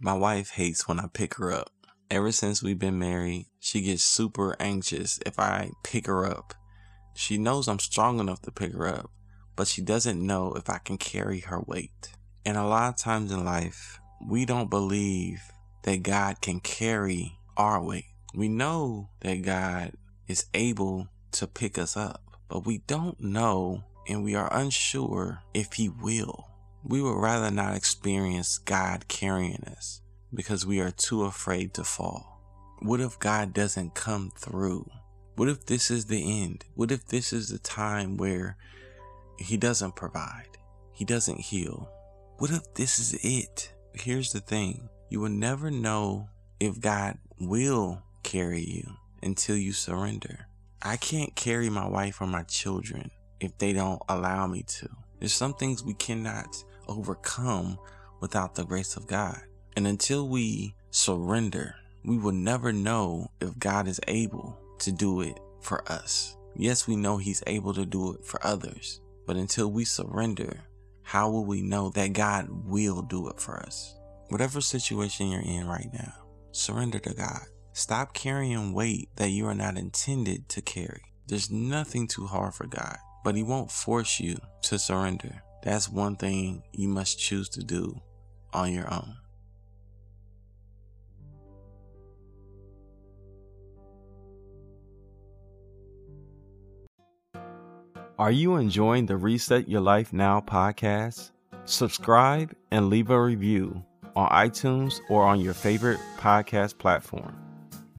My wife hates when I pick her up. Ever since we've been married, she gets super anxious if I pick her up. She knows I'm strong enough to pick her up, but she doesn't know if I can carry her weight. And a lot of times in life, we don't believe that God can carry our weight. We know that God is able to pick us up, but we don't know and we are unsure if He will. We would rather not experience God carrying us because we are too afraid to fall. What if God doesn't come through? What if this is the end? What if this is the time where He doesn't provide? He doesn't heal? What if this is it? Here's the thing you will never know if God will carry you until you surrender. I can't carry my wife or my children if they don't allow me to. There's some things we cannot overcome without the grace of God. And until we surrender, we will never know if God is able to do it for us. Yes, we know He's able to do it for others, but until we surrender, how will we know that God will do it for us? Whatever situation you're in right now, surrender to God. Stop carrying weight that you are not intended to carry. There's nothing too hard for God, but He won't force you to surrender. That's one thing you must choose to do on your own. Are you enjoying the Reset Your Life Now podcast? Subscribe and leave a review on iTunes or on your favorite podcast platform.